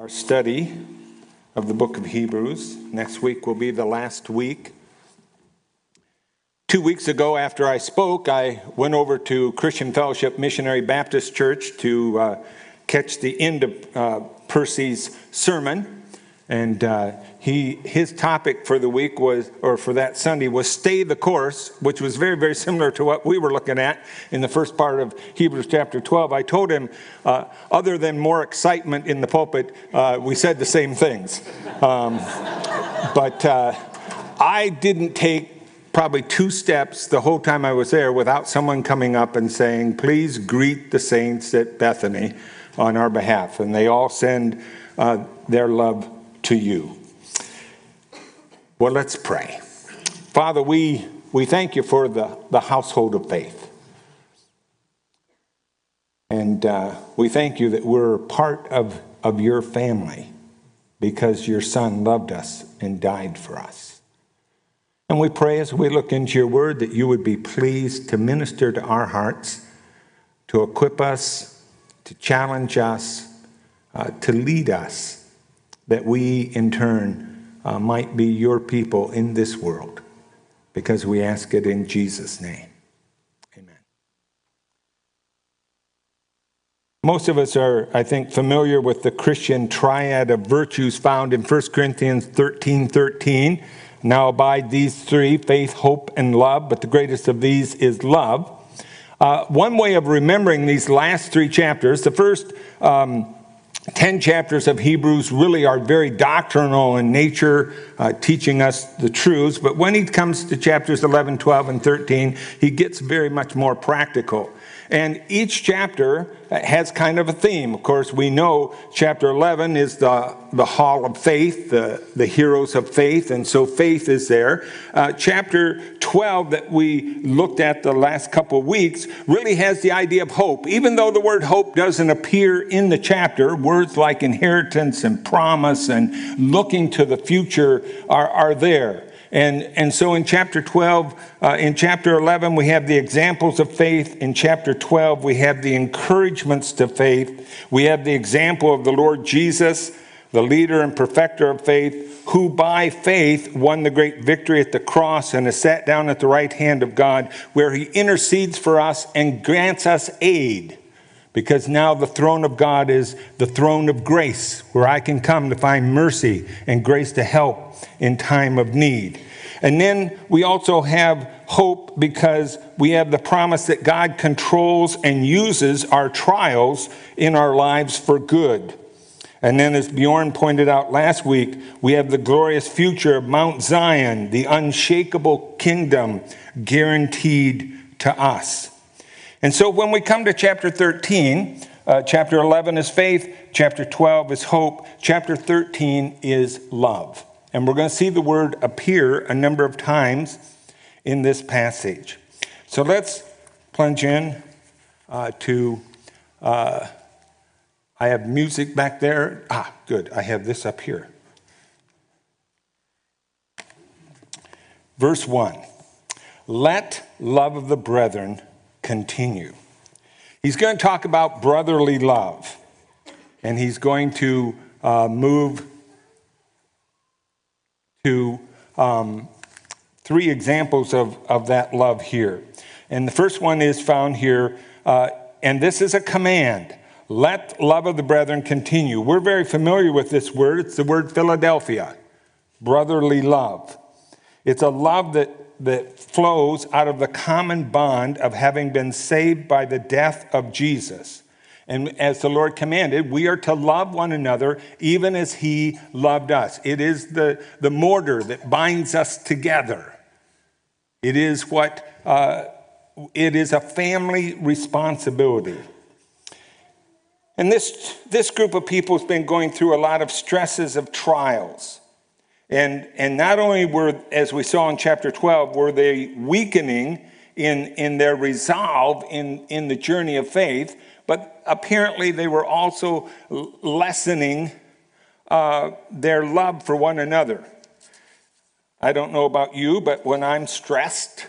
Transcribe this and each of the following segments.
our study of the book of Hebrews. Next week will be the last week. Two weeks ago, after I spoke, I went over to Christian Fellowship Missionary Baptist Church to uh, catch the end of uh, Percy's sermon. And uh, he, his topic for the week was, or for that Sunday, was stay the course, which was very, very similar to what we were looking at in the first part of Hebrews chapter 12. I told him, uh, other than more excitement in the pulpit, uh, we said the same things. Um, but uh, I didn't take probably two steps the whole time I was there without someone coming up and saying, please greet the saints at Bethany on our behalf. And they all send uh, their love to you. Well, let's pray. Father, we, we thank you for the, the household of faith. And uh, we thank you that we're part of, of your family because your son loved us and died for us. And we pray as we look into your word that you would be pleased to minister to our hearts, to equip us, to challenge us, uh, to lead us that we in turn uh, might be your people in this world because we ask it in Jesus' name. Amen. Most of us are, I think, familiar with the Christian triad of virtues found in 1 Corinthians 13 13. Now abide these three faith, hope, and love, but the greatest of these is love. Uh, one way of remembering these last three chapters, the first um, 10 chapters of Hebrews really are very doctrinal in nature, uh, teaching us the truths. But when he comes to chapters 11, 12, and 13, he gets very much more practical. And each chapter has kind of a theme. Of course, we know chapter 11 is the, the hall of faith, the, the heroes of faith, and so faith is there. Uh, chapter 12, that we looked at the last couple weeks, really has the idea of hope. Even though the word hope doesn't appear in the chapter, words like inheritance and promise and looking to the future are, are there. And, and so in chapter 12, uh, in chapter 11, we have the examples of faith. In chapter 12, we have the encouragements to faith. We have the example of the Lord Jesus, the leader and perfecter of faith, who by faith won the great victory at the cross and is sat down at the right hand of God, where he intercedes for us and grants us aid. Because now the throne of God is the throne of grace, where I can come to find mercy and grace to help in time of need. And then we also have hope because we have the promise that God controls and uses our trials in our lives for good. And then, as Bjorn pointed out last week, we have the glorious future of Mount Zion, the unshakable kingdom guaranteed to us. And so, when we come to chapter 13, uh, chapter 11 is faith, chapter 12 is hope, chapter 13 is love. And we're going to see the word appear a number of times in this passage. So let's plunge in uh, to. Uh, I have music back there. Ah, good. I have this up here. Verse 1 Let love of the brethren continue. He's going to talk about brotherly love, and he's going to uh, move to um, three examples of, of that love here. And the first one is found here, uh, and this is a command let love of the brethren continue. We're very familiar with this word. It's the word Philadelphia, brotherly love. It's a love that, that flows out of the common bond of having been saved by the death of Jesus. And as the Lord commanded, we are to love one another even as He loved us. It is the, the mortar that binds us together. It is what, uh, it is a family responsibility. And this, this group of people has been going through a lot of stresses of trials. And, and not only were, as we saw in chapter 12, were they weakening in, in their resolve in, in the journey of faith, but apparently they were also lessening uh, their love for one another. I don't know about you, but when I'm stressed,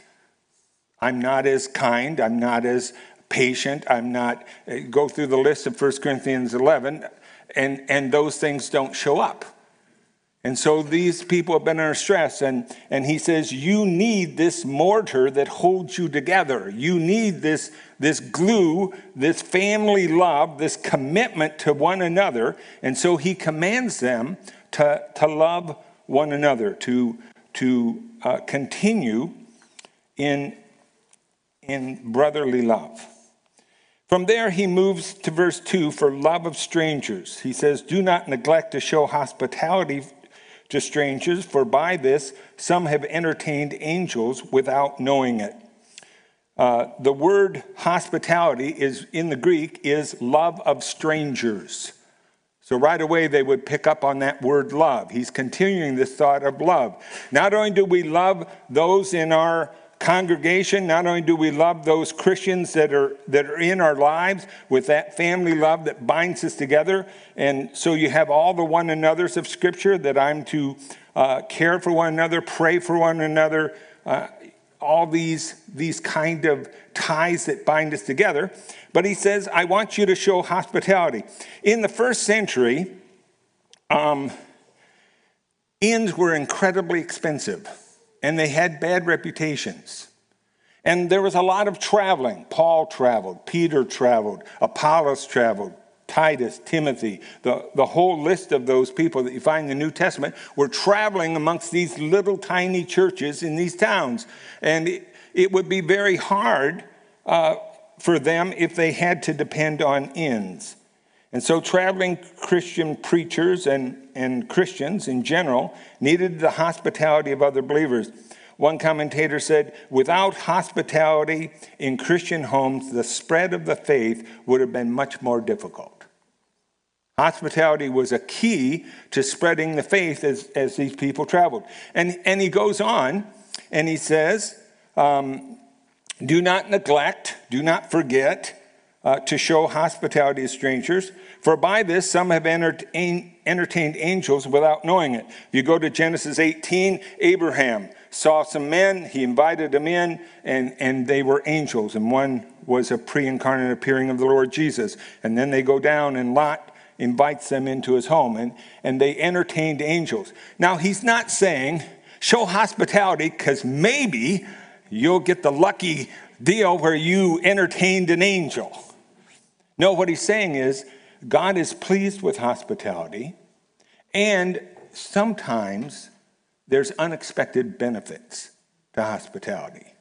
I'm not as kind, I'm not as patient, I'm not, uh, go through the list of 1 Corinthians 11. and, and those things don't show up. And so these people have been under stress, and, and he says, You need this mortar that holds you together. You need this, this glue, this family love, this commitment to one another. And so he commands them to, to love one another, to, to uh, continue in, in brotherly love. From there, he moves to verse 2 for love of strangers. He says, Do not neglect to show hospitality to strangers, for by this some have entertained angels without knowing it. Uh, the word hospitality is in the Greek is love of strangers. So right away they would pick up on that word love. He's continuing this thought of love. Not only do we love those in our congregation, not only do we love those Christians that are, that are in our lives with that family love that binds us together, and so you have all the one another's of Scripture that I'm to uh, care for one another, pray for one another, uh, all these, these kind of ties that bind us together. But he says, I want you to show hospitality. In the first century, um, inns were incredibly expensive and they had bad reputations. And there was a lot of traveling. Paul traveled, Peter traveled, Apollos traveled, Titus, Timothy, the, the whole list of those people that you find in the New Testament were traveling amongst these little tiny churches in these towns. And it, it would be very hard uh, for them if they had to depend on inns. And so, traveling Christian preachers and, and Christians in general needed the hospitality of other believers. One commentator said, without hospitality in Christian homes, the spread of the faith would have been much more difficult. Hospitality was a key to spreading the faith as, as these people traveled. And, and he goes on and he says, um, Do not neglect, do not forget uh, to show hospitality to strangers. For by this some have entertained, angels without knowing it. You go to Genesis 18, Abraham saw some men, he invited them in, and, and they were angels. And one was a pre incarnate appearing of the Lord Jesus. And then they go down, and Lot invites them into his home, and, and they entertained angels. Now, he's not saying show hospitality because maybe you'll get the lucky deal where you entertained an angel. No, what he's saying is God is pleased with hospitality, and sometimes there's unexpected benefits to hospitality.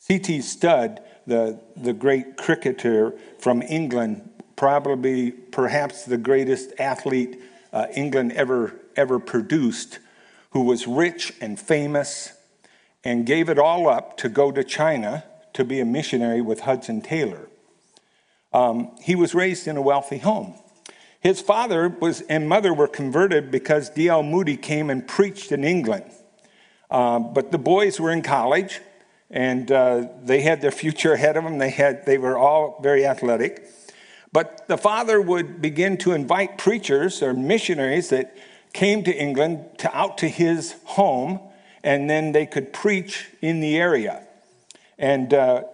C.T. Studd, the, the great cricketer from England, probably perhaps the greatest athlete uh, England ever, ever produced, who was rich and famous and gave it all up to go to China to be a missionary with Hudson Taylor. Um, he was raised in a wealthy home. His father was, and mother were converted because D.L. Moody came and preached in England. Uh, but the boys were in college and uh, they had their future ahead of them. They, had, they were all very athletic. But the father would begin to invite preachers or missionaries that came to England to out to his home, and then they could preach in the area. And uh,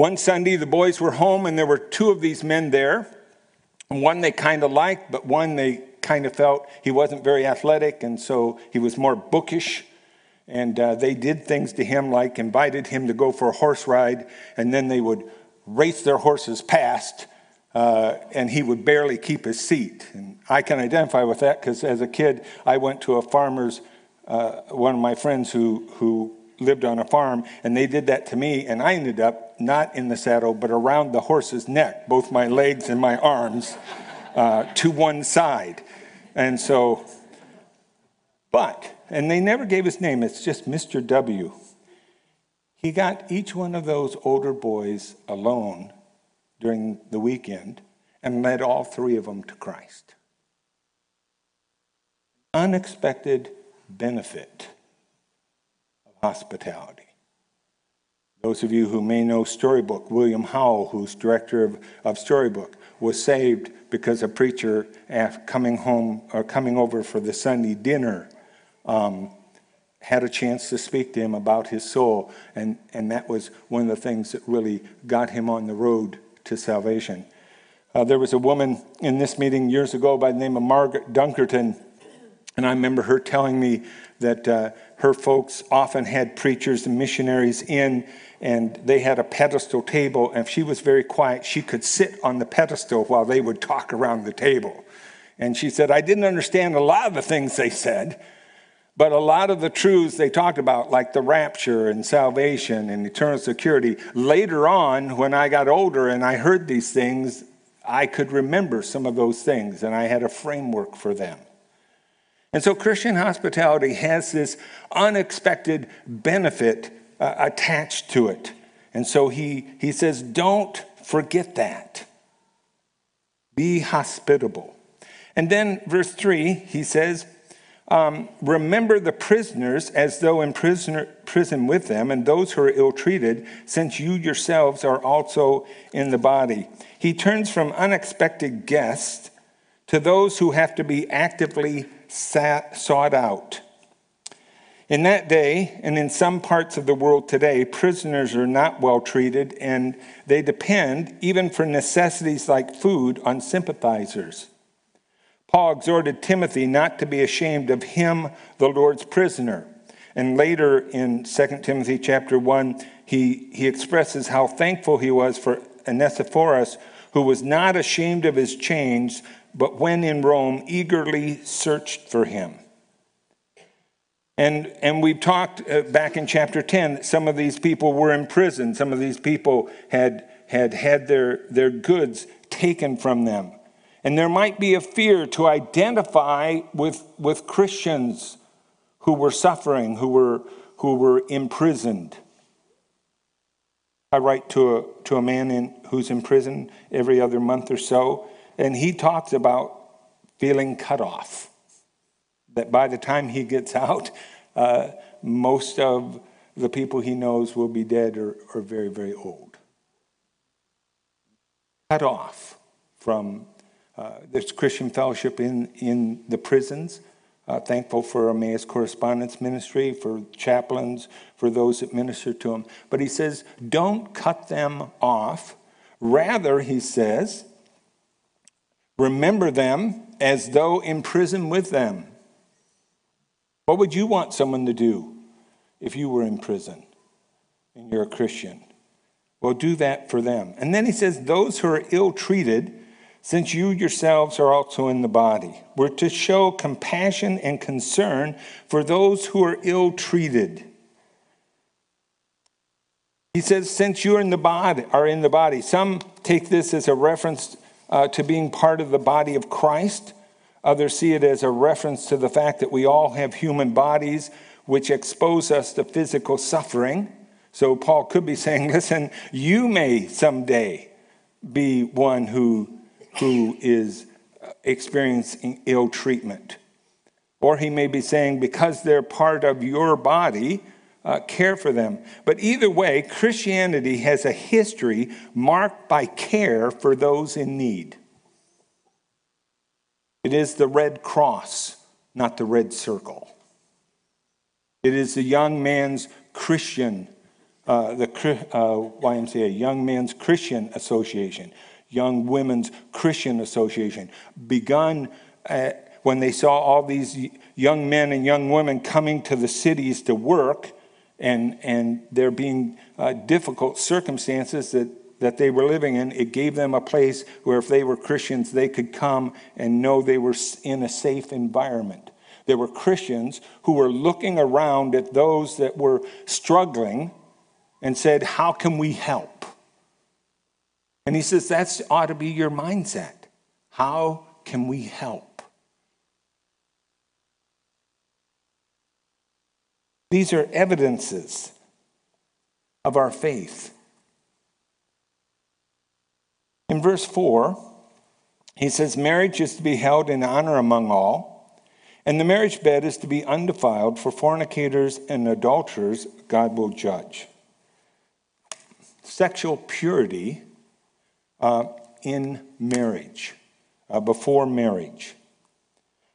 one Sunday, the boys were home, and there were two of these men there. One they kind of liked, but one they kind of felt he wasn't very athletic, and so he was more bookish. And uh, they did things to him like invited him to go for a horse ride, and then they would race their horses past, uh, and he would barely keep his seat. And I can identify with that because as a kid, I went to a farmer's, uh, one of my friends who, who lived on a farm, and they did that to me, and I ended up not in the saddle, but around the horse's neck, both my legs and my arms uh, to one side. And so, but, and they never gave his name, it's just Mr. W. He got each one of those older boys alone during the weekend and led all three of them to Christ. Unexpected benefit of hospitality. Those of you who may know Storybook, William Howell, who's director of, of Storybook, was saved because a preacher coming home or coming over for the Sunday dinner um, had a chance to speak to him about his soul. And, and that was one of the things that really got him on the road to salvation. Uh, there was a woman in this meeting years ago by the name of Margaret Dunkerton, and I remember her telling me that uh, her folks often had preachers and missionaries in, and they had a pedestal table. And if she was very quiet, she could sit on the pedestal while they would talk around the table. And she said, I didn't understand a lot of the things they said, but a lot of the truths they talked about, like the rapture and salvation and eternal security, later on, when I got older and I heard these things, I could remember some of those things and I had a framework for them. And so Christian hospitality has this unexpected benefit uh, attached to it. And so he, he says, don't forget that. Be hospitable. And then, verse 3, he says, um, Remember the prisoners as though in prisoner, prison with them, and those who are ill treated, since you yourselves are also in the body. He turns from unexpected guests to those who have to be actively sat, sought out. In that day, and in some parts of the world today, prisoners are not well treated and they depend, even for necessities like food, on sympathizers. Paul exhorted Timothy not to be ashamed of him, the Lord's prisoner. And later in 2 Timothy chapter 1, he, he expresses how thankful he was for Onesiphorus, who was not ashamed of his chains, but when in Rome, eagerly searched for him. And, and we've talked uh, back in chapter 10 that some of these people were in prison. Some of these people had had, had their, their goods taken from them. And there might be a fear to identify with, with Christians who were suffering, who were, who were imprisoned. I write to a, to a man in, who's in prison every other month or so, and he talks about feeling cut off. That by the time he gets out, uh, most of the people he knows will be dead or, or very, very old. Cut off from uh, there's Christian fellowship in, in the prisons. Uh, thankful for Emmaus Correspondence Ministry, for chaplains, for those that minister to them. But he says, don't cut them off. Rather, he says, remember them as though in prison with them. What would you want someone to do if you were in prison and you're a Christian? Well, do that for them. And then he says, those who are ill treated, since you yourselves are also in the body. We're to show compassion and concern for those who are ill treated. He says, since you are in the body, are in the body. Some take this as a reference uh, to being part of the body of Christ. Others see it as a reference to the fact that we all have human bodies which expose us to physical suffering. So Paul could be saying, listen, you may someday be one who who is experiencing ill treatment. Or he may be saying, because they're part of your body, uh, care for them. But either way, Christianity has a history marked by care for those in need. It is the Red Cross, not the Red Circle. It is the young man's Christian, uh, the uh, YMCA, Young Man's Christian Association, Young Women's Christian Association, begun at, when they saw all these young men and young women coming to the cities to work, and, and there being uh, difficult circumstances that, that they were living in, it gave them a place where if they were Christians, they could come and know they were in a safe environment. There were Christians who were looking around at those that were struggling and said, How can we help? And he says that ought to be your mindset. How can we help? These are evidences of our faith. In verse 4, he says, Marriage is to be held in honor among all, and the marriage bed is to be undefiled, for fornicators and adulterers God will judge. Sexual purity uh, in marriage, uh, before marriage.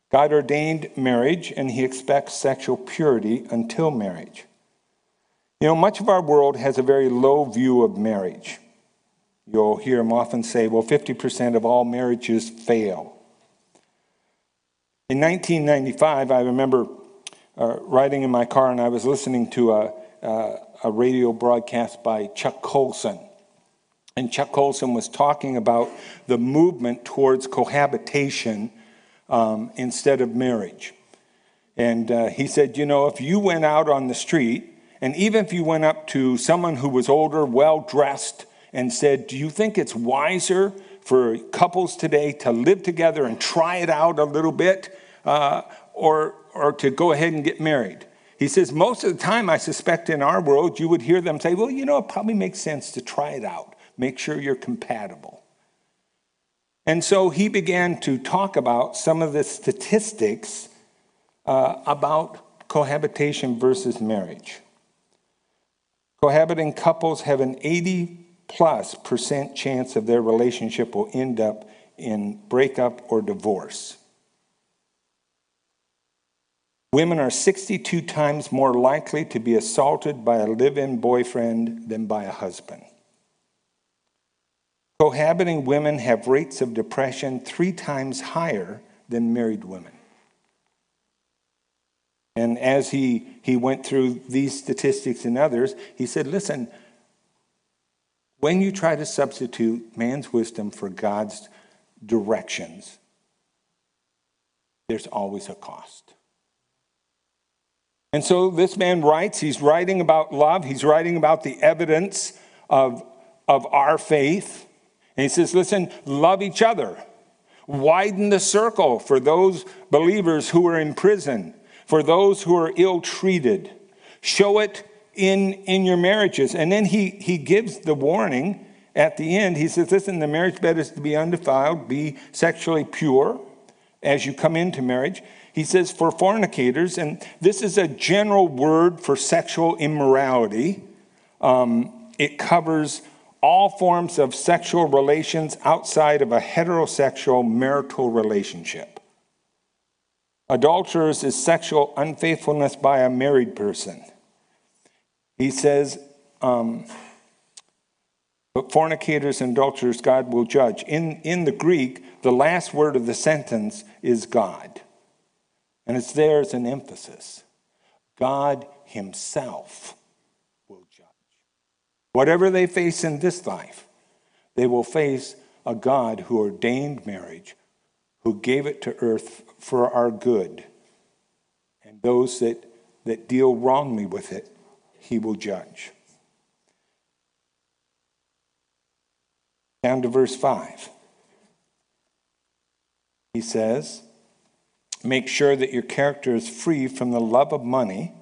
God ordained marriage and he expects sexual purity until marriage. You know, much of our world has a very low view of marriage. You'll hear him often say, well, 50% of all marriages fail. In 1995, I remember uh, riding in my car and I was listening to a, uh, a radio broadcast by Chuck Colson. And Chuck Colson was talking about the movement towards cohabitation um, instead of marriage. And uh, he said, you know, if you went out on the street, and even if you went up to someone who was older, well dressed, and said, Do you think it's wiser for couples today to live together and try it out a little bit, uh, or, or to go ahead and get married? He says, Most of the time, I suspect in our world, you would hear them say, Well, you know, it probably makes sense to try it out, make sure you're compatible. And so he began to talk about some of the statistics uh, about cohabitation versus marriage. Cohabiting couples have an 80 plus percent chance of their relationship will end up in breakup or divorce. Women are 62 times more likely to be assaulted by a live in boyfriend than by a husband. Cohabiting women have rates of depression three times higher than married women. And as he, he went through these statistics and others, he said, listen, when you try to substitute man's wisdom for God's directions, there's always a cost. And so this man writes, he's writing about love, he's writing about the evidence of, of our faith. And he says, listen, love each other. Widen the circle for those believers who are in prison for those who are ill treated. Show it in, in your marriages. And then he, he gives the warning at the end. He says, Listen, the marriage bed is to be undefiled, be sexually pure as you come into marriage. He says, For fornicators, and this is a general word for sexual immorality, um, it covers all forms of sexual relations outside of a heterosexual marital relationship. Adulterers is sexual unfaithfulness by a married person. He says, um, but fornicators and adulterers God will judge. In, in the Greek, the last word of the sentence is God. And it's there as an emphasis. God Himself will judge. Whatever they face in this life, they will face a God who ordained marriage, who gave it to earth for our good. And those that, that deal wrongly with it, he will judge. Down to verse 5. He says, Make sure that your character is free from the love of money,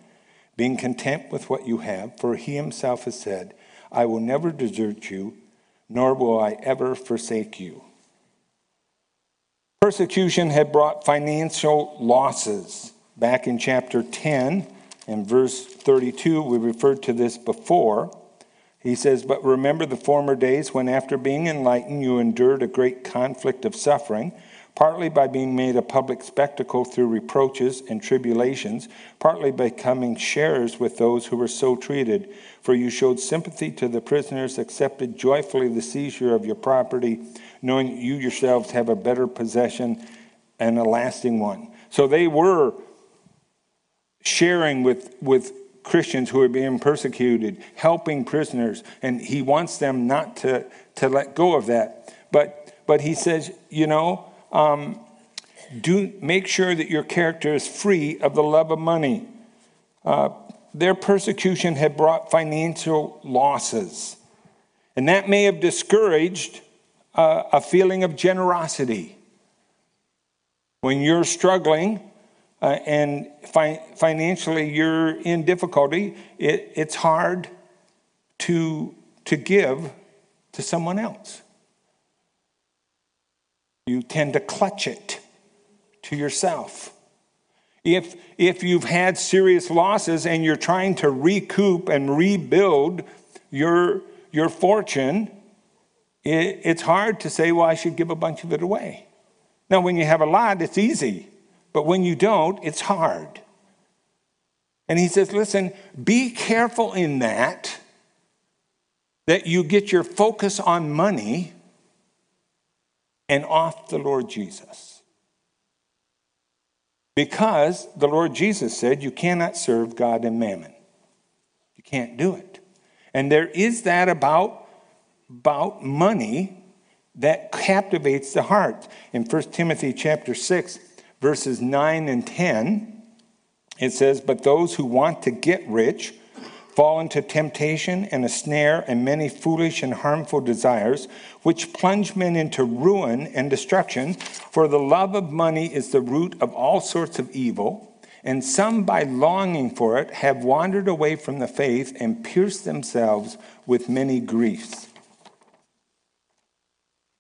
being content with what you have, for he himself has said, I will never desert you, nor will I ever forsake you. Persecution had brought financial losses. Back in chapter 10 and verse 32, we referred to this before. He says, But remember the former days when, after being enlightened, you endured a great conflict of suffering partly by being made a public spectacle through reproaches and tribulations, partly by becoming sharers with those who were so treated. For you showed sympathy to the prisoners, accepted joyfully the seizure of your property, knowing you yourselves have a better possession and a lasting one. So they were sharing with, with Christians who are being persecuted, helping prisoners, and he wants them not to, to let go of that. But, but he says, you know, um, do make sure that your character is free of the love of money. Uh, their persecution had brought financial losses, and that may have discouraged uh, a feeling of generosity. When you're struggling uh, and fi- financially you're in difficulty, it, it's hard to, to give to someone else you tend to clutch it to yourself. If, if you've had serious losses and you're trying to recoup and rebuild your, your fortune, it, it's hard to say, well, I should give a bunch of it away. Now, when you have a lot, it's easy, but when you don't, it's hard. And he says, listen, be careful in that that you get your focus on money and off the Lord Jesus. Because the Lord Jesus said you cannot serve God and mammon. You can't do it. And there is that about, about money that captivates the heart. In 1 Timothy chapter 6, verses 9 and 10, it says, But those who want to get rich fall into temptation and a snare and many foolish and harmful desires, which plunge men into ruin and destruction. For the love of money is the root of all sorts of evil. And some, by longing for it, have wandered away from the faith and pierced themselves with many griefs.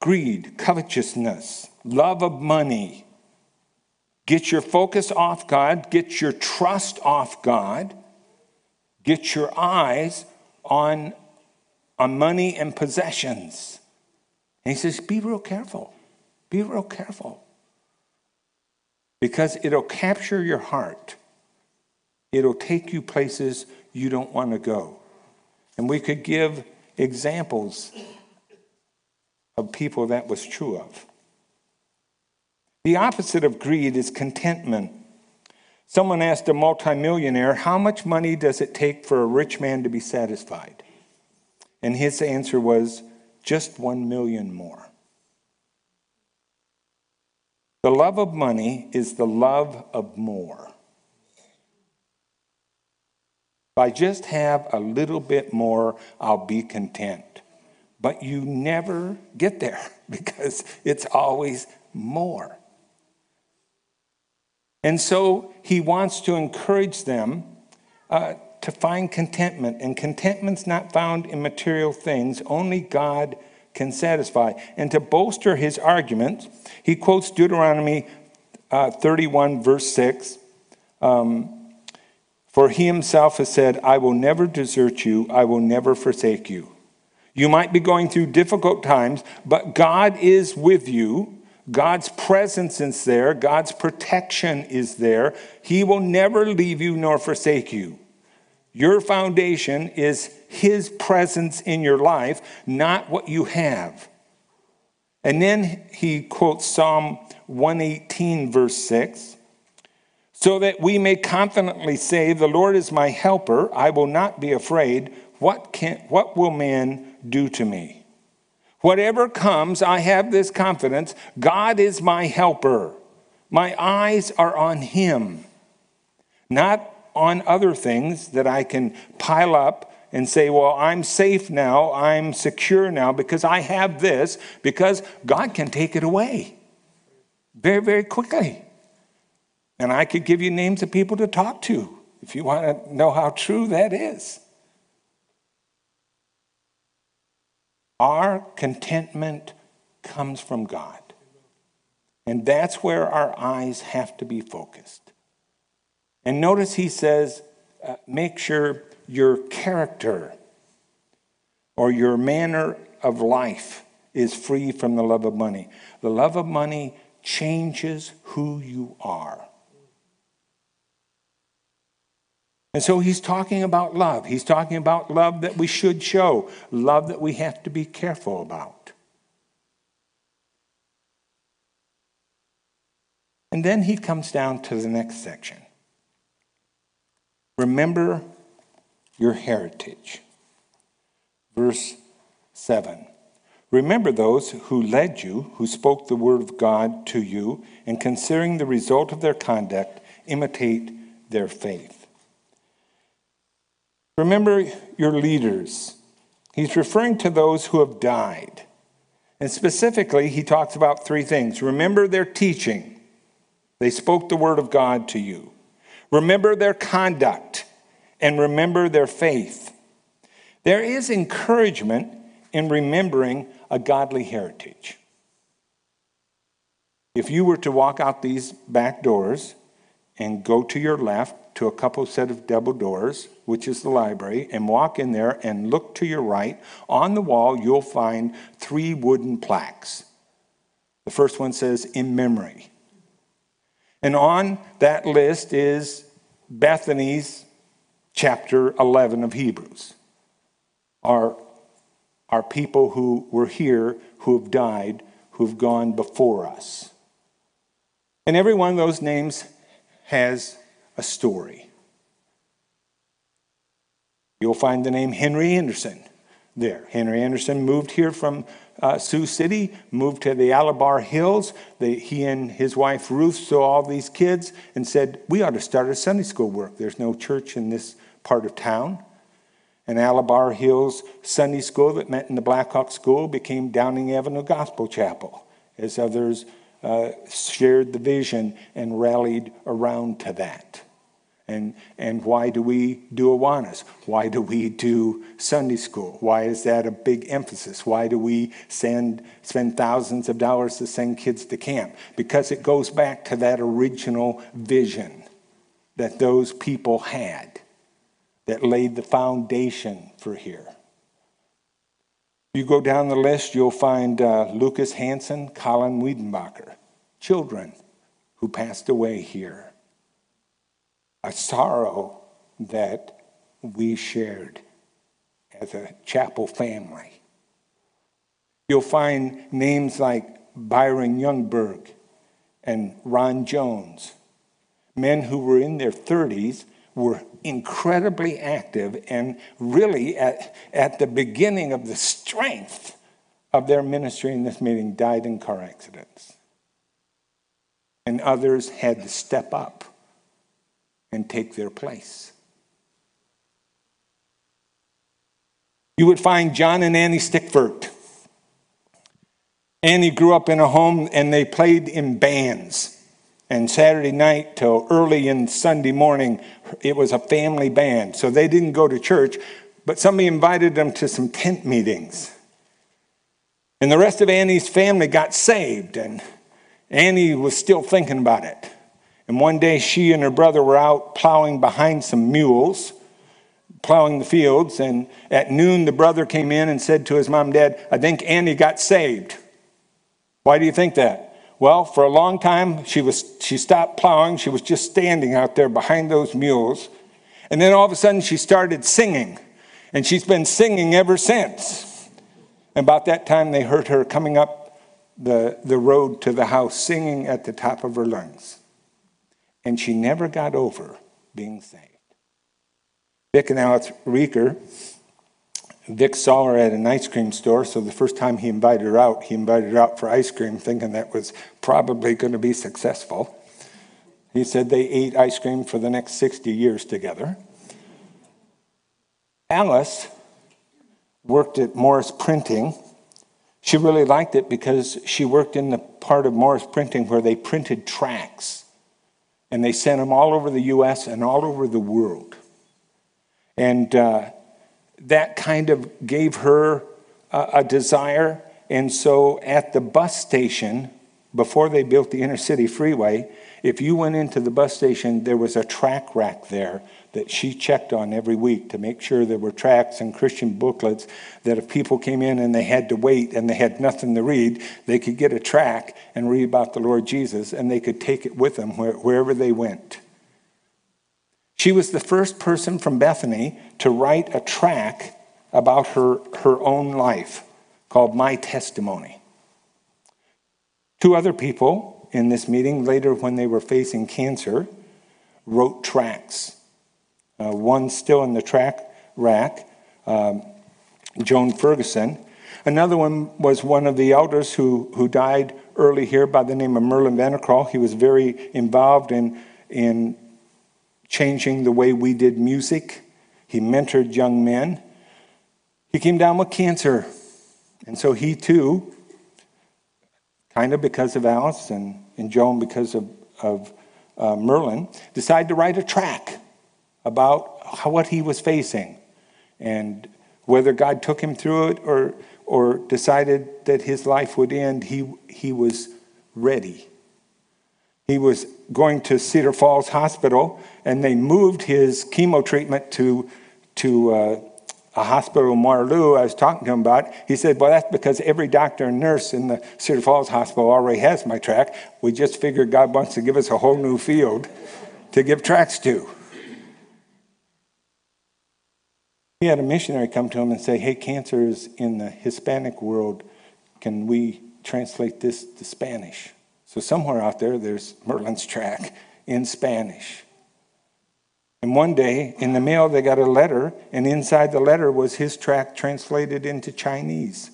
Greed, covetousness, love of money. Get your focus off God, get your trust off God, get your eyes on, on money and possessions. And he says, Be real careful. Be real careful because it'll capture your heart. It'll take you places you don't want to go. And we could give examples of people that was true of. The opposite of greed is contentment. Someone asked a multimillionaire, How much money does it take for a rich man to be satisfied? And his answer was, Just one million more. The love of money is the love of more. If I just have a little bit more, I'll be content. But you never get there because it's always more. And so he wants to encourage them uh, to find contentment. And contentment's not found in material things, only God can satisfy. And to bolster his argument, he quotes Deuteronomy uh, 31, verse 6. Um, For he himself has said, I will never desert you, I will never forsake you. You might be going through difficult times, but God is with you. God's presence is there. God's protection is there. He will never leave you nor forsake you. Your foundation is His presence in your life, not what you have. And then he quotes Psalm 118, verse 6 so that we may confidently say, The Lord is my helper, I will not be afraid. What, can, what will man do to me? Whatever comes, I have this confidence God is my helper. My eyes are on him, not on other things that I can pile up and say, Well, I'm safe now, I'm secure now because I have this, because God can take it away very, very quickly. And I could give you names of people to talk to if you want to know how true that is. Our contentment comes from God. And that's where our eyes have to be focused. And notice he says, uh, make sure your character or your manner of life is free from the love of money. The love of money changes who you are. And so he's talking about love. He's talking about love that we should show, love that we have to be careful about. And then he comes down to the next section. Remember your heritage. Verse 7. Remember those who led you, who spoke the word of God to you, and considering the result of their conduct, imitate their faith. Remember your leaders. He's referring to those who have died. And specifically, he talks about three things. Remember their teaching. They spoke the word of God to you. Remember their conduct and remember their faith. There is encouragement in remembering a godly heritage. If you were to walk out these back doors and go to your left to a couple set of double doors, which is the library, and walk in there and look to your right, on the wall you'll find three wooden plaques. The first one says, In memory. And on that list is Bethany's chapter 11 of Hebrews, our are people who were here, who have died, who've gone before us. And every one of those names has a story. You'll find the name Henry Anderson there. Henry Anderson moved here from uh, Sioux City, moved to the Alabar Hills. He and his wife Ruth saw all these kids and said, We ought to start a Sunday school work. There's no church in this part of town. And Alabar Hills Sunday School that met in the Blackhawk School became Downing Avenue Gospel Chapel as others uh, shared the vision and rallied around to that. And, and why do we do Awanas? Why do we do Sunday school? Why is that a big emphasis? Why do we send, spend thousands of dollars to send kids to camp? Because it goes back to that original vision that those people had that laid the foundation for here. You go down the list, you'll find uh, Lucas Hansen, Colin Wiedenbacher, children who passed away here a sorrow that we shared as a chapel family. You'll find names like Byron Youngberg and Ron Jones, men who were in their 30s, were incredibly active and really at, at the beginning of the strength of their ministry in this meeting died in car accidents. And others had to step up and take their place. You would find John and Annie Stickford. Annie grew up in a home and they played in bands. And Saturday night till early in Sunday morning, it was a family band. So they didn't go to church, but somebody invited them to some tent meetings. And the rest of Annie's family got saved, and Annie was still thinking about it. And one day she and her brother were out plowing behind some mules, plowing the fields. And at noon, the brother came in and said to his mom and dad, I think Annie got saved. Why do you think that? Well, for a long time, she, was, she stopped plowing. She was just standing out there behind those mules. And then all of a sudden, she started singing. And she's been singing ever since. And about that time, they heard her coming up the, the road to the house, singing at the top of her lungs and she never got over being saved. Vic and Alice Reeker, Vic saw her at an ice cream store, so the first time he invited her out, he invited her out for ice cream, thinking that was probably going to be successful. He said they ate ice cream for the next 60 years together. Alice worked at Morris Printing. She really liked it because she worked in the part of Morris Printing where they printed tracts and they sent them all over the U.S. and all over the world. And uh, that kind of gave her a, desire. And so at the bus station, before they built the inner city freeway, if you went into the bus station, there was a track rack there that she checked on every week to make sure there were tracts and Christian booklets that if people came in and they had to wait and they had nothing to read, they could get a tract and read about the Lord Jesus and they could take it with them wherever they went. She was the first person from Bethany to write a track about her, her own life called My Testimony. Two other people in this meeting, later when they were facing cancer, wrote tracts uh, one still in the track rack, um, Joan Ferguson. Another one was one of the elders who, who died early here by the name of Merlin Vanderkraal. He was very involved in, in changing the way we did music. He mentored young men. He came down with cancer. And so he too, kind of because of Alice and, and Joan because of, of uh, Merlin, decided to write a track about how, what he was facing and whether God took him through it or, or decided that his life would end, he, he was ready. He was going to Cedar Falls Hospital, and they moved his chemo treatment to, to uh, a hospital in Waterloo. I was talking to him about. He said, "Well, that's because every doctor and nurse in the Cedar Falls Hospital already has my track. We just figured God wants to give us a whole new field to give tracks to." he had a missionary come to him and say, Hey, cancer is in the Hispanic world. Can we translate this to Spanish? So, somewhere out there, there's Merlin's track in Spanish. And one day in the mail, they got a letter, and inside the letter was his track translated into Chinese.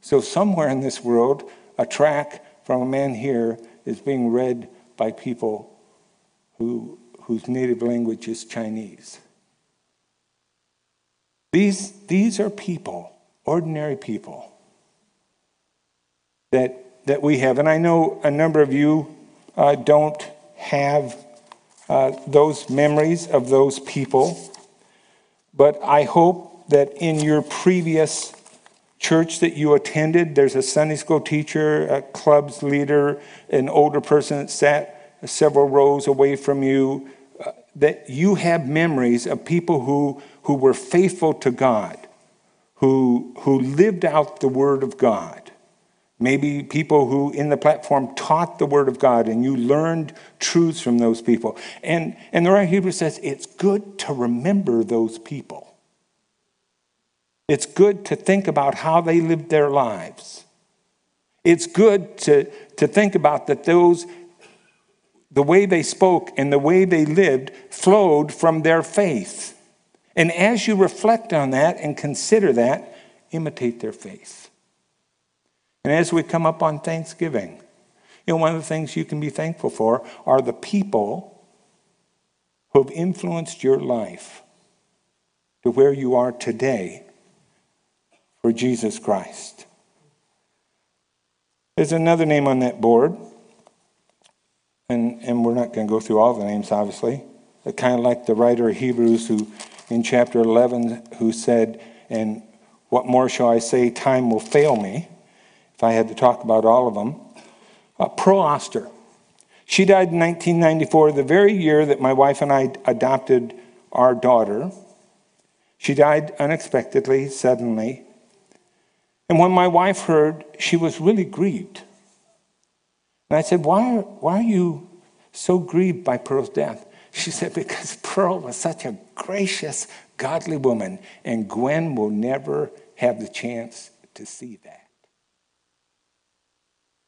So, somewhere in this world, a track from a man here is being read by people who, whose native language is Chinese. These, these are people, ordinary people, that, that we have. And I know a number of you uh, don't have uh, those memories of those people, but I hope that in your previous church that you attended, there's a Sunday school teacher, a club's leader, an older person that sat several rows away from you, uh, that you have memories of people who, who were faithful to God, who, who lived out the Word of God. Maybe people who in the platform taught the Word of God and you learned truths from those people. And, and the writer Hebrew says it's good to remember those people. It's good to think about how they lived their lives. It's good to, to think about that those, the way they spoke and the way they lived flowed from their faith. And as you reflect on that and consider that, imitate their faith. And as we come up on Thanksgiving, you know, one of the things you can be thankful for are the people who have influenced your life to where you are today for Jesus Christ. There's another name on that board, and, and we're not going to go through all the names, obviously. Kind of like the writer of Hebrews, who in chapter 11, who said, And what more shall I say? Time will fail me I had to talk about all of them. Uh, Pearl Oster. She died in 1994, the very year that my wife and I adopted our daughter. She died unexpectedly, suddenly. And when my wife heard, she was really grieved. And I said, Why why are you so grieved by Pearl's death? She said, Because Pearl was such a gracious, godly woman, and Gwen will never have the chance to see that.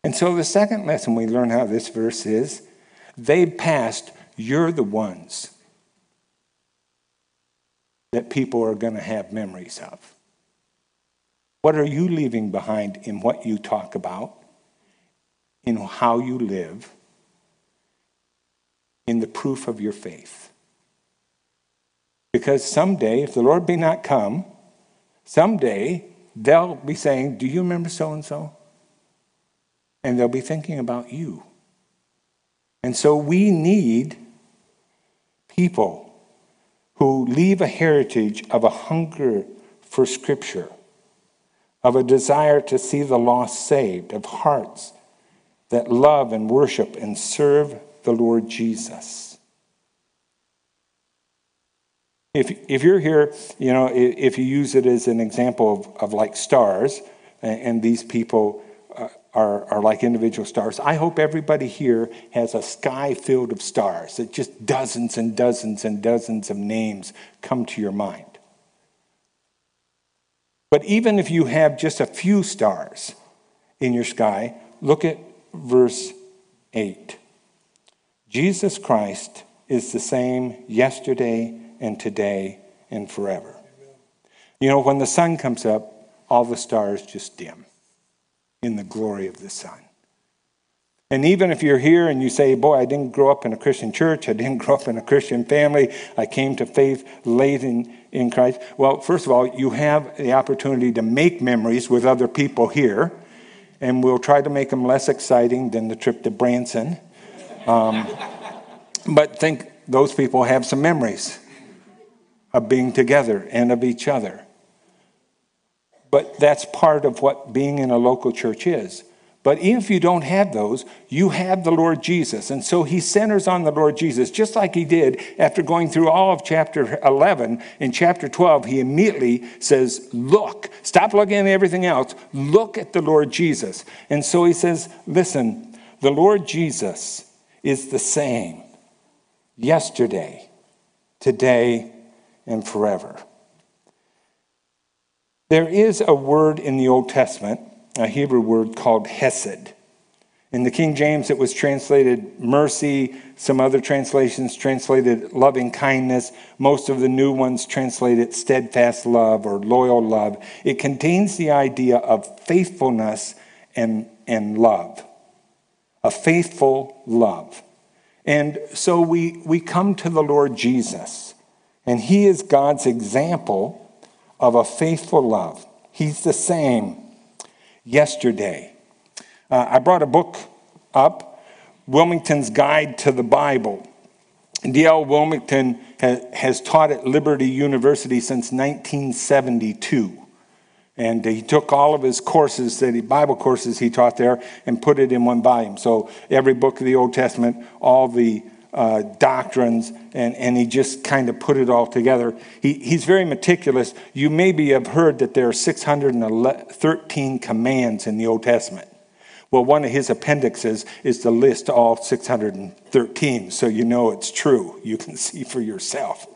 And so the second lesson we learn how this verse is they passed, you're the ones that people are going to have memories of. What are you leaving behind in what you talk about, in how you live, in the proof of your faith? Because someday, if the Lord be not come, someday they'll be saying, Do you remember so and so? And they'll be thinking about you. And so we need people who leave a heritage of a hunger for Scripture of a desire to see the lost saved, of hearts that love and worship and serve the Lord Jesus. If, if you're here, you know, if you use it as an example of, of like stars, and these people are, are like individual stars, I hope everybody here has a sky filled of stars, that just dozens and dozens and dozens of names come to your mind. But even if you have just a few stars in your sky, look at verse 8. Jesus Christ is the same yesterday and today and forever. You know, when the sun comes up, all the stars just dim in the glory of the sun. And even if you're here and you say, Boy, I didn't grow up in a Christian church, I didn't grow up in a Christian family, I came to faith late in, in Christ. Well, first of all, you have the opportunity to make memories with other people here, and we'll try to make them less exciting than the trip to Branson. Um, but think those people have some memories of being together and of each other. But that's part of what being in a local church is. But even if you don't have those, you have the Lord Jesus. And so he centers on the Lord Jesus, just like he did after going through all of chapter 11. In chapter 12, he immediately says, Look, stop looking at everything else, look at the Lord Jesus. And so he says, Listen, the Lord Jesus is the same yesterday, today, and forever. There is a word in the Old Testament, a Hebrew word called hesed. In the King James, it was translated mercy. Some other translations translated loving kindness. Most of the new ones translate it steadfast love or loyal love. It contains the idea of faithfulness and, and love, a faithful love. And so we, we come to the Lord Jesus, and He is God's example of a faithful love. He's the same yesterday uh, I brought a book up, Willmington's Guide to the Bible. D.L. Willmington has taught at Liberty University since 1972. And he took all of his courses, that he, Bible courses he taught there, and put it in one volume. So every book of the Old Testament, all the uh, doctrines, and, and he just kind of put it all together. He, he's very meticulous. You maybe have heard that there are 613 commands in the Old Testament. Well, one of his appendixes is to list all 613, so you know it's true. You can see for yourself.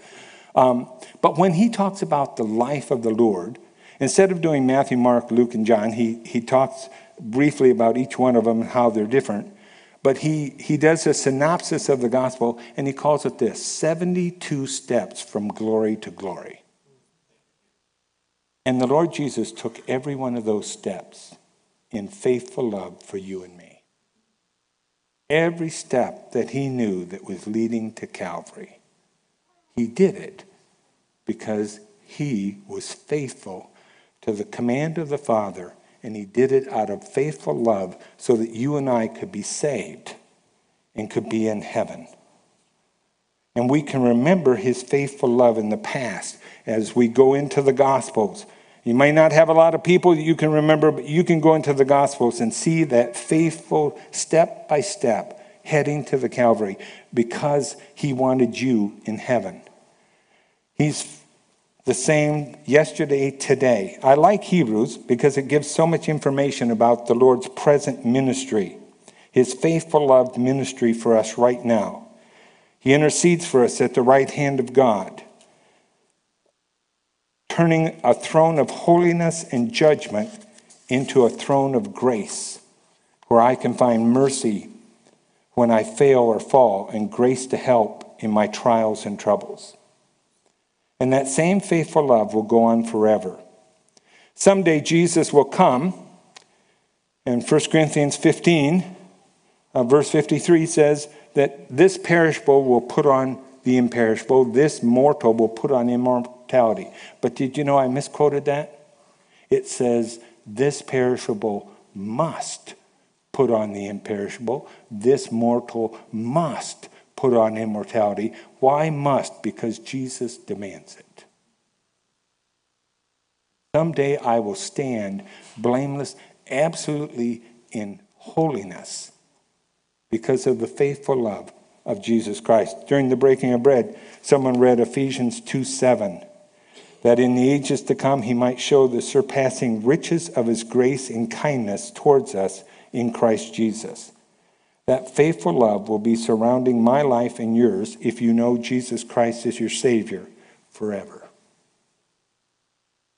Um, but when he talks about the life of the Lord, instead of doing Matthew, Mark, Luke, and John, he, he talks briefly about each one of them and how they're different. But he, he does a synopsis of the gospel and he calls it this 72 steps from glory to glory. And the Lord Jesus took every one of those steps in faithful love for you and me. Every step that he knew that was leading to Calvary, he did it because he was faithful to the command of the Father, and he did it out of faithful love so that you and I could be saved and could be in heaven. And we can remember his faithful love in the past as we go into the Gospels you may not have a lot of people that you can remember, but you can go into the Gospels and see that faithful step by step heading to the Calvary because he wanted you in heaven. He's the same yesterday, today. I like Hebrews because it gives so much information about the Lord's present ministry, his faithful loved ministry for us right now. He intercedes for us at the right hand of God turning a throne of holiness and judgment into a throne of grace, where I can find mercy when I fail or fall, and grace to help in my trials and troubles. And that same faithful love will go on forever. Someday Jesus will come, and 1 Corinthians 15, uh, verse 53 says that this perishable will put on the imperishable, this mortal will put on immortality. But did you know I misquoted that? It says, This perishable must put on the imperishable, this mortal must put on immortality. Why must? Because Jesus demands it. Someday I will stand blameless, absolutely in holiness because of the faithful love of Jesus Christ. During the breaking of bread, someone read Ephesians 2 7, that in the ages to come he might show the surpassing riches of his grace and kindness towards us in Christ Jesus. That faithful love will be surrounding my life and yours if you know Jesus Christ is your Savior forever.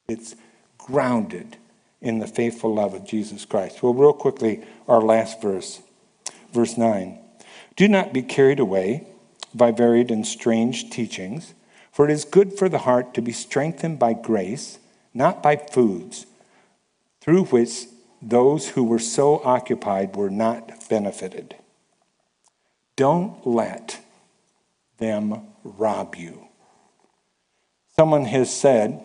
It's grounded in the faithful love of Jesus Christ. Well, real quickly, our last verse, verse 9. Do not be carried away by varied and strange teachings, for it is good for the heart to be strengthened by grace, not by foods, through which those who were so occupied were not benefited. Don't let them rob you. Someone has said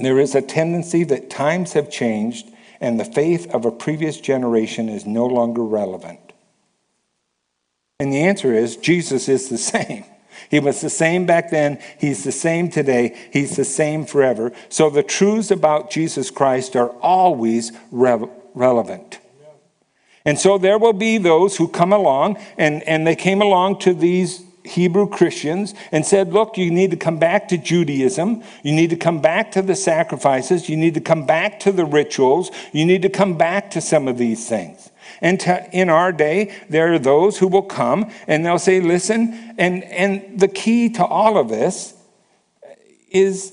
there is a tendency that times have changed and the faith of a previous generation is no longer relevant. And the answer is Jesus is the same. He was the same back then. He's the same today. He's the same forever. So the truths about Jesus Christ are always re- relevant. And so there will be those who come along, and, and they came along to these Hebrew Christians and said, Look, you need to come back to Judaism. You need to come back to the sacrifices. You need to come back to the rituals. You need to come back to some of these things. And to, in our day, there are those who will come and they'll say, listen, and, and the key to all of this is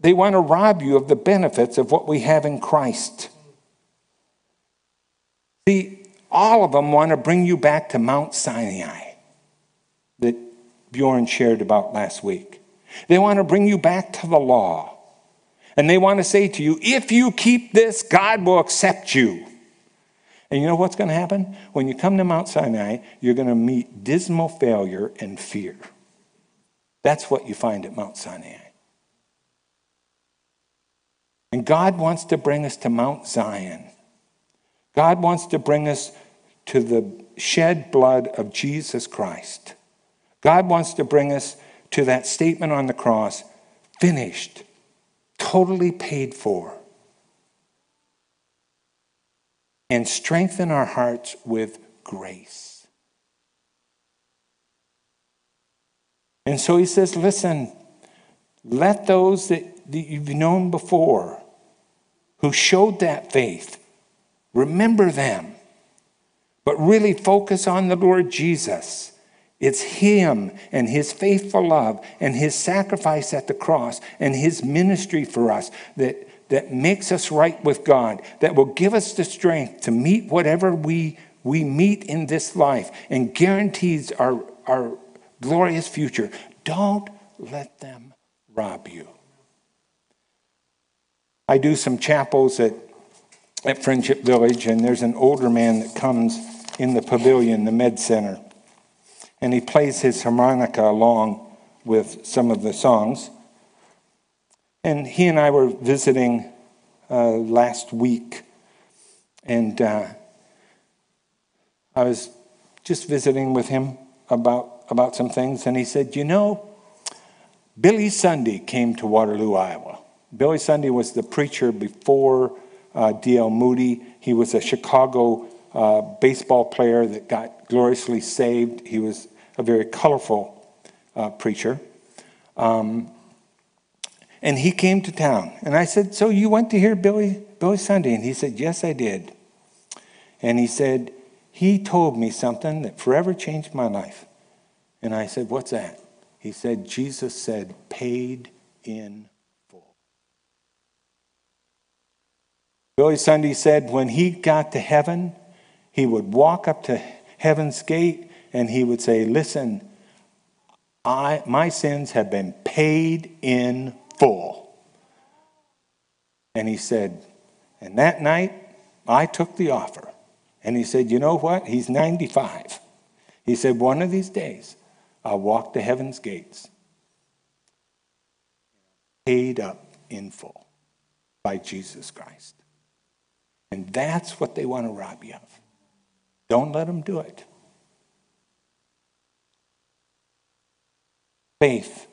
They want to rob you of the benefits of what we have in Christ. See, all of them want to bring you back to Mount Sinai that Bjorn shared about last week. They want to bring you back to the law. And they want to say to you, if you keep this, God will accept you. And you know what's going to happen? When you come to Mount Sinai, you're going to meet dismal failure and fear. That's what you find at Mount Sinai. And God wants to bring us to Mount Zion. God wants to bring us to the shed blood of Jesus Christ. God wants to bring us to that statement on the cross finished, totally paid for. And strengthen our hearts with grace. And so he says, listen, let those that, you've known before who showed that faith, remember them, but really focus on the Lord Jesus it's Him and His faithful love and His sacrifice at the cross and His ministry for us that, that makes us right with God, that will give us the strength to meet whatever we, we meet in this life and guarantees our, our glorious future. Don't let them rob you. I do some chapels at, at Friendship Village, and there's an older man that comes in the pavilion, the med center and he plays his harmonica along with some of the songs. And he and I were visiting uh, last week, and uh, I was just visiting with him about, about some things, and he said, You know, Billy Sunday came to Waterloo, Iowa. Billy Sunday was the preacher before uh, D.L. Moody. He was a Chicago uh, baseball player that got gloriously saved. He was a very colorful uh, preacher. Um, and he came to town. And I said, So you went to hear Billy, Billy Sunday? And he said, Yes, I did. And he said, He told me something that forever changed my life. And I said, What's that? He said, Jesus said, paid in Billy Sunday said, when he got to heaven, he would walk up to heaven's gate and he would say, Listen, I, my sins have been paid in full. And he said, And that night, I took the offer. And he said, You know what? He's 95. He said, One of these days, I'll walk to heaven's gates, paid up in full by Jesus Christ. And that's what they want to rob you of. Don't let them do it. faith,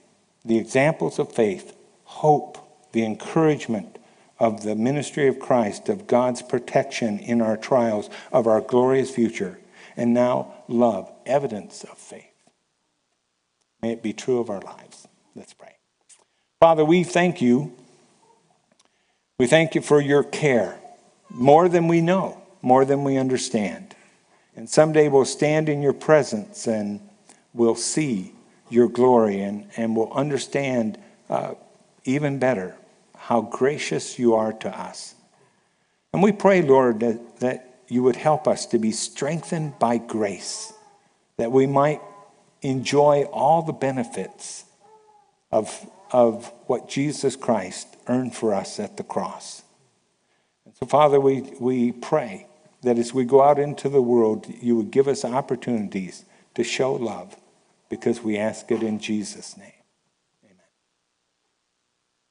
the examples of faith, hope, the encouragement of the ministry of Christ, of God's protection in our trials, of our glorious future, and now love, evidence of faith. May it be true of our lives. Let's pray. Father, we thank you. We thank you for your care, more than we know, more than we understand. And someday we'll stand in your presence and we'll see your glory and, and we'll understand uh, even better how gracious you are to us. And we pray, Lord, that, that you would help us to be strengthened by grace, that we might enjoy all the benefits of, of what Jesus Christ earned for us at the cross. So, Father, we, we pray that as we go out into the world, you would give us opportunities to show love because we ask it in Jesus' name.